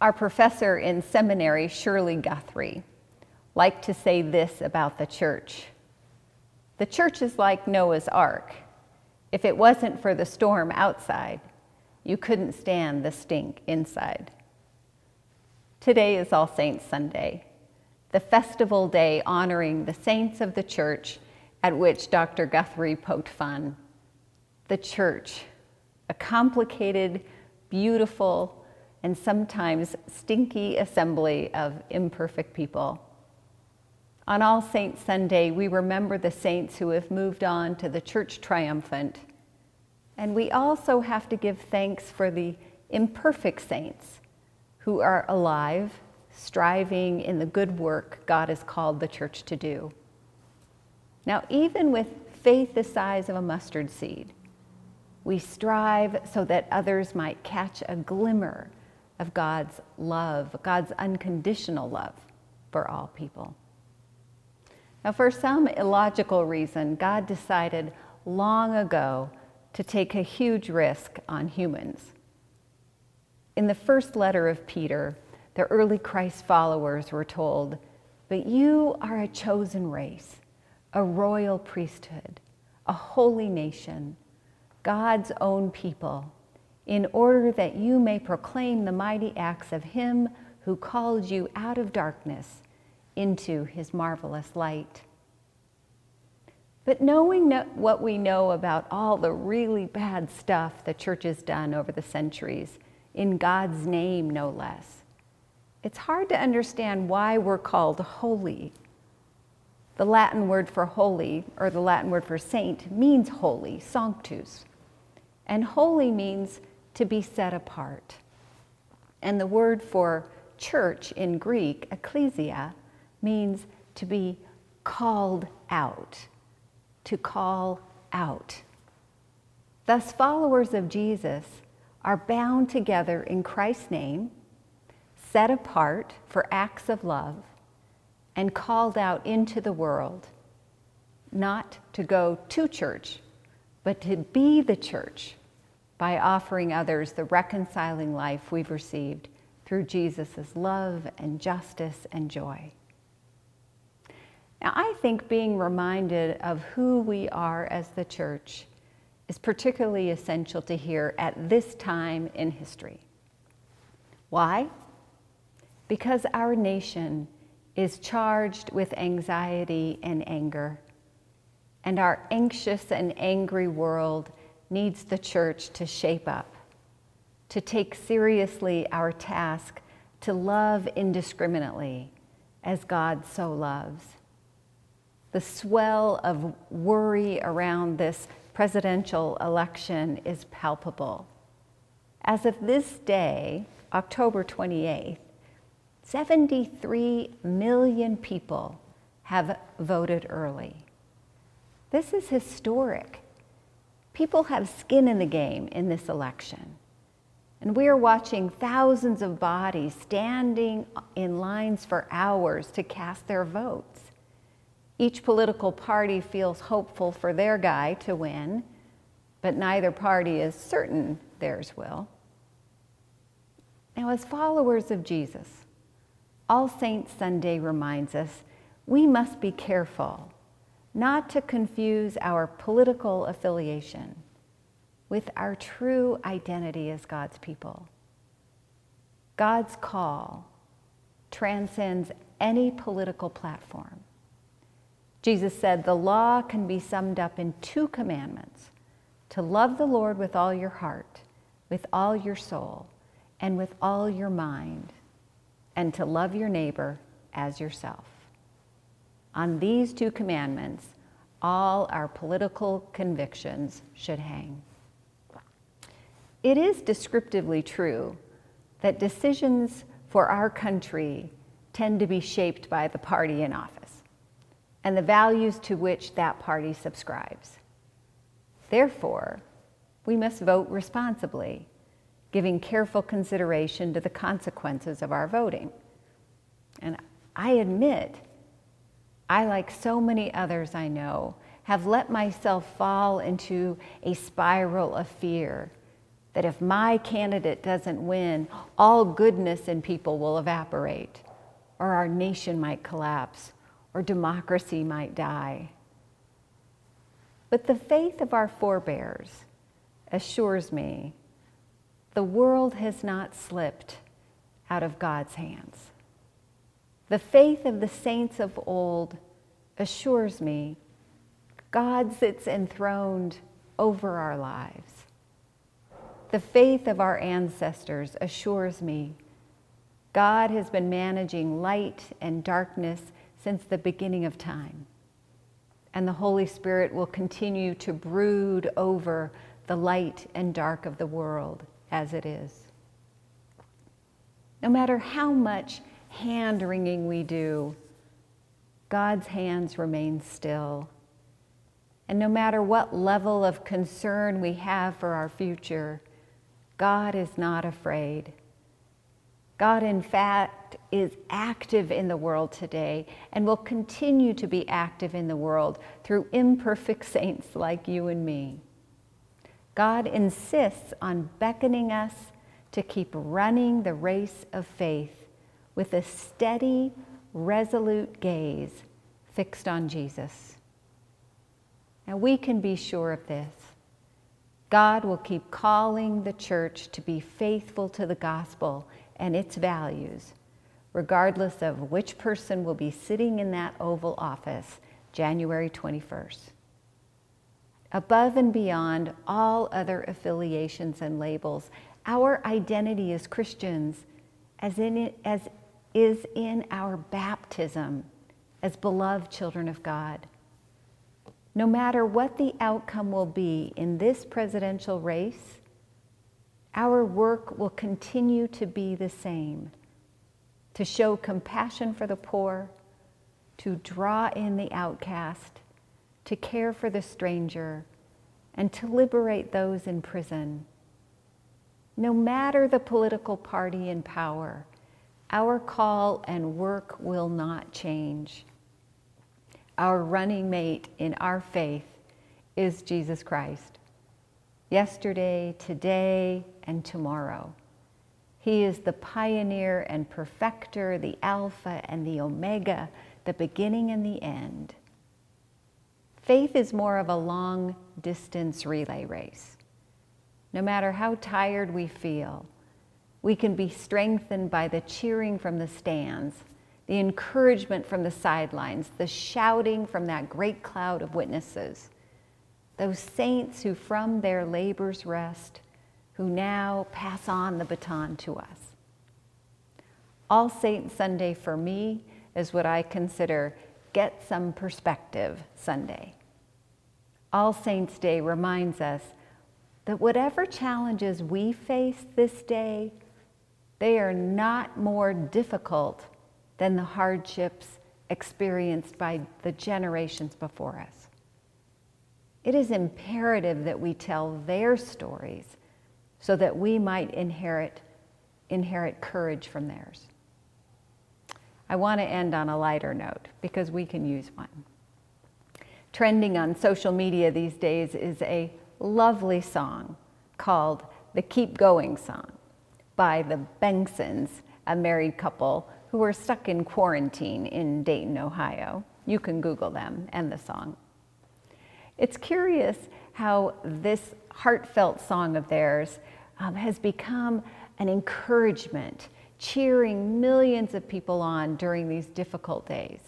Our professor in seminary, Shirley Guthrie, liked to say this about the church The church is like Noah's ark. If it wasn't for the storm outside, you couldn't stand the stink inside. Today is All Saints Sunday, the festival day honoring the saints of the church at which Dr. Guthrie poked fun. The church, a complicated, beautiful, and sometimes stinky assembly of imperfect people. On All Saints Sunday, we remember the saints who have moved on to the church triumphant. And we also have to give thanks for the imperfect saints who are alive, striving in the good work God has called the church to do. Now, even with faith the size of a mustard seed, we strive so that others might catch a glimmer of God's love, God's unconditional love for all people. Now, for some illogical reason, God decided long ago to take a huge risk on humans. In the first letter of Peter, the early Christ followers were told, But you are a chosen race, a royal priesthood, a holy nation, God's own people, in order that you may proclaim the mighty acts of Him who called you out of darkness into His marvelous light. But knowing what we know about all the really bad stuff the church has done over the centuries, in God's name no less, it's hard to understand why we're called holy. The Latin word for holy, or the Latin word for saint, means holy, sanctus. And holy means to be set apart. And the word for church in Greek, ecclesia, means to be called out, to call out. Thus, followers of Jesus are bound together in Christ's name set apart for acts of love, and called out into the world, not to go to church, but to be the church by offering others the reconciling life we've received through Jesus' love and justice and joy. Now, I think being reminded of who we are as the church is particularly essential to hear at this time in history. Why? because our nation is charged with anxiety and anger. And our anxious and angry world needs the church to shape up, to take seriously our task to love indiscriminately as God so loves. The swell of worry around this presidential election is palpable. As of this day, October 28th, 73 million people have voted early. This is historic. People have skin in the game in this election. And we are watching thousands of bodies standing in lines for hours to cast their votes. Each political party feels hopeful for their guy to win, but neither party is certain theirs will. Now, as followers of Jesus, all Saints Sunday reminds us we must be careful not to confuse our political affiliation with our true identity as God's people. God's call transcends any political platform. Jesus said the law can be summed up in two commandments to love the Lord with all your heart, with all your soul, and with all your mind and to love your neighbor as yourself. On these two commandments, all our political convictions should hang. It is descriptively true that decisions for our country tend to be shaped by the party in office and the values to which that party subscribes. Therefore, we must vote responsibly giving careful consideration to the consequences of our voting. And I admit, I, like so many others I know, have let myself fall into a spiral of fear that if my candidate doesn't win, all goodness in people will evaporate, or our nation might collapse, or democracy might die. But the faith of our forebears assures me the world has not slipped out of God's hands. The faith of the saints of old assures me God sits enthroned over our lives. The faith of our ancestors assures me God has been managing light and darkness since the beginning of time. And the Holy Spirit will continue to brood over the light and dark of the world as it is. No matter how much hand wringing we do, God's hands remain still. And no matter what level of concern we have for our future, God is not afraid. God, in fact, is active in the world today and will continue to be active in the world through imperfect saints like you and me. God insists on beckoning us to keep running the race of faith with a steady, resolute gaze fixed on Jesus. And we can be sure of this. God will keep calling the church to be faithful to the gospel and its values, regardless of which person will be sitting in that Oval Office January 21st. Above and beyond all other affiliations and labels, our identity as Christians, as, in, as is in our baptism as beloved children of God. No matter what the outcome will be in this presidential race, our work will continue to be the same to show compassion for the poor, to draw in the outcast, to care for the stranger, and to liberate those in prison. No matter the political party in power, our call and work will not change our running mate in our faith is Jesus Christ. Yesterday, today, and tomorrow. He is the pioneer and perfecter, the Alpha and the Omega, the beginning and the end. Faith is more of a long distance relay race. No matter how tired we feel, we can be strengthened by the cheering from the stands the encouragement from the sidelines, the shouting from that great cloud of witnesses. Those saints who, from their labors rest, who now pass on the baton to us. All Saints Sunday for me is what I consider Get Some Perspective Sunday. All Saints Day reminds us that whatever challenges we face this day, they are not more difficult than the hardships experienced by the generations before us. It is imperative that we tell their stories so that we might inherit, inherit courage from theirs. I want to end on a lighter note because we can use one. Trending on social media these days is a lovely song called the Keep Going song by the Bengsons, a married couple who were stuck in quarantine in Dayton, Ohio. You can Google them and the song. It's curious how this heartfelt song of theirs um, has become an encouragement, cheering millions of people on during these difficult days.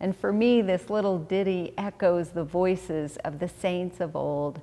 And for me, this little ditty echoes the voices of the saints of old,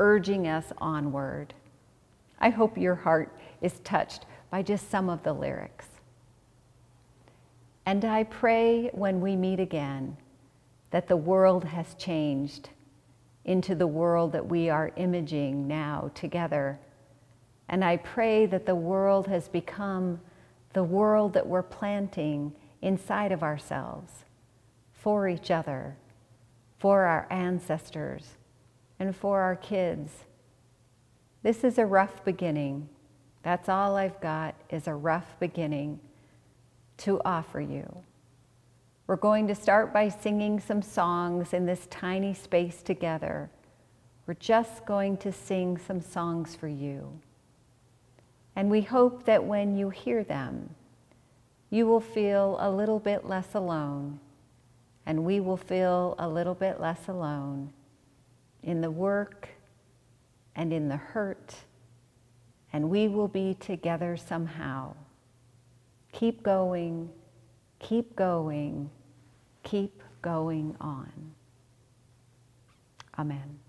urging us onward. I hope your heart is touched by just some of the lyrics. And I pray when we meet again that the world has changed into the world that we are imaging now together. And I pray that the world has become the world that we're planting inside of ourselves for each other, for our ancestors, and for our kids. This is a rough beginning. That's all I've got is a rough beginning to offer you. We're going to start by singing some songs in this tiny space together, We're just going to sing some songs for you. And we hope that when you hear them, you will feel a little bit less alone, and we will feel a little bit less alone in the work and in the hurt, and we will be together somehow. Keep going, keep going, keep going on. Amen.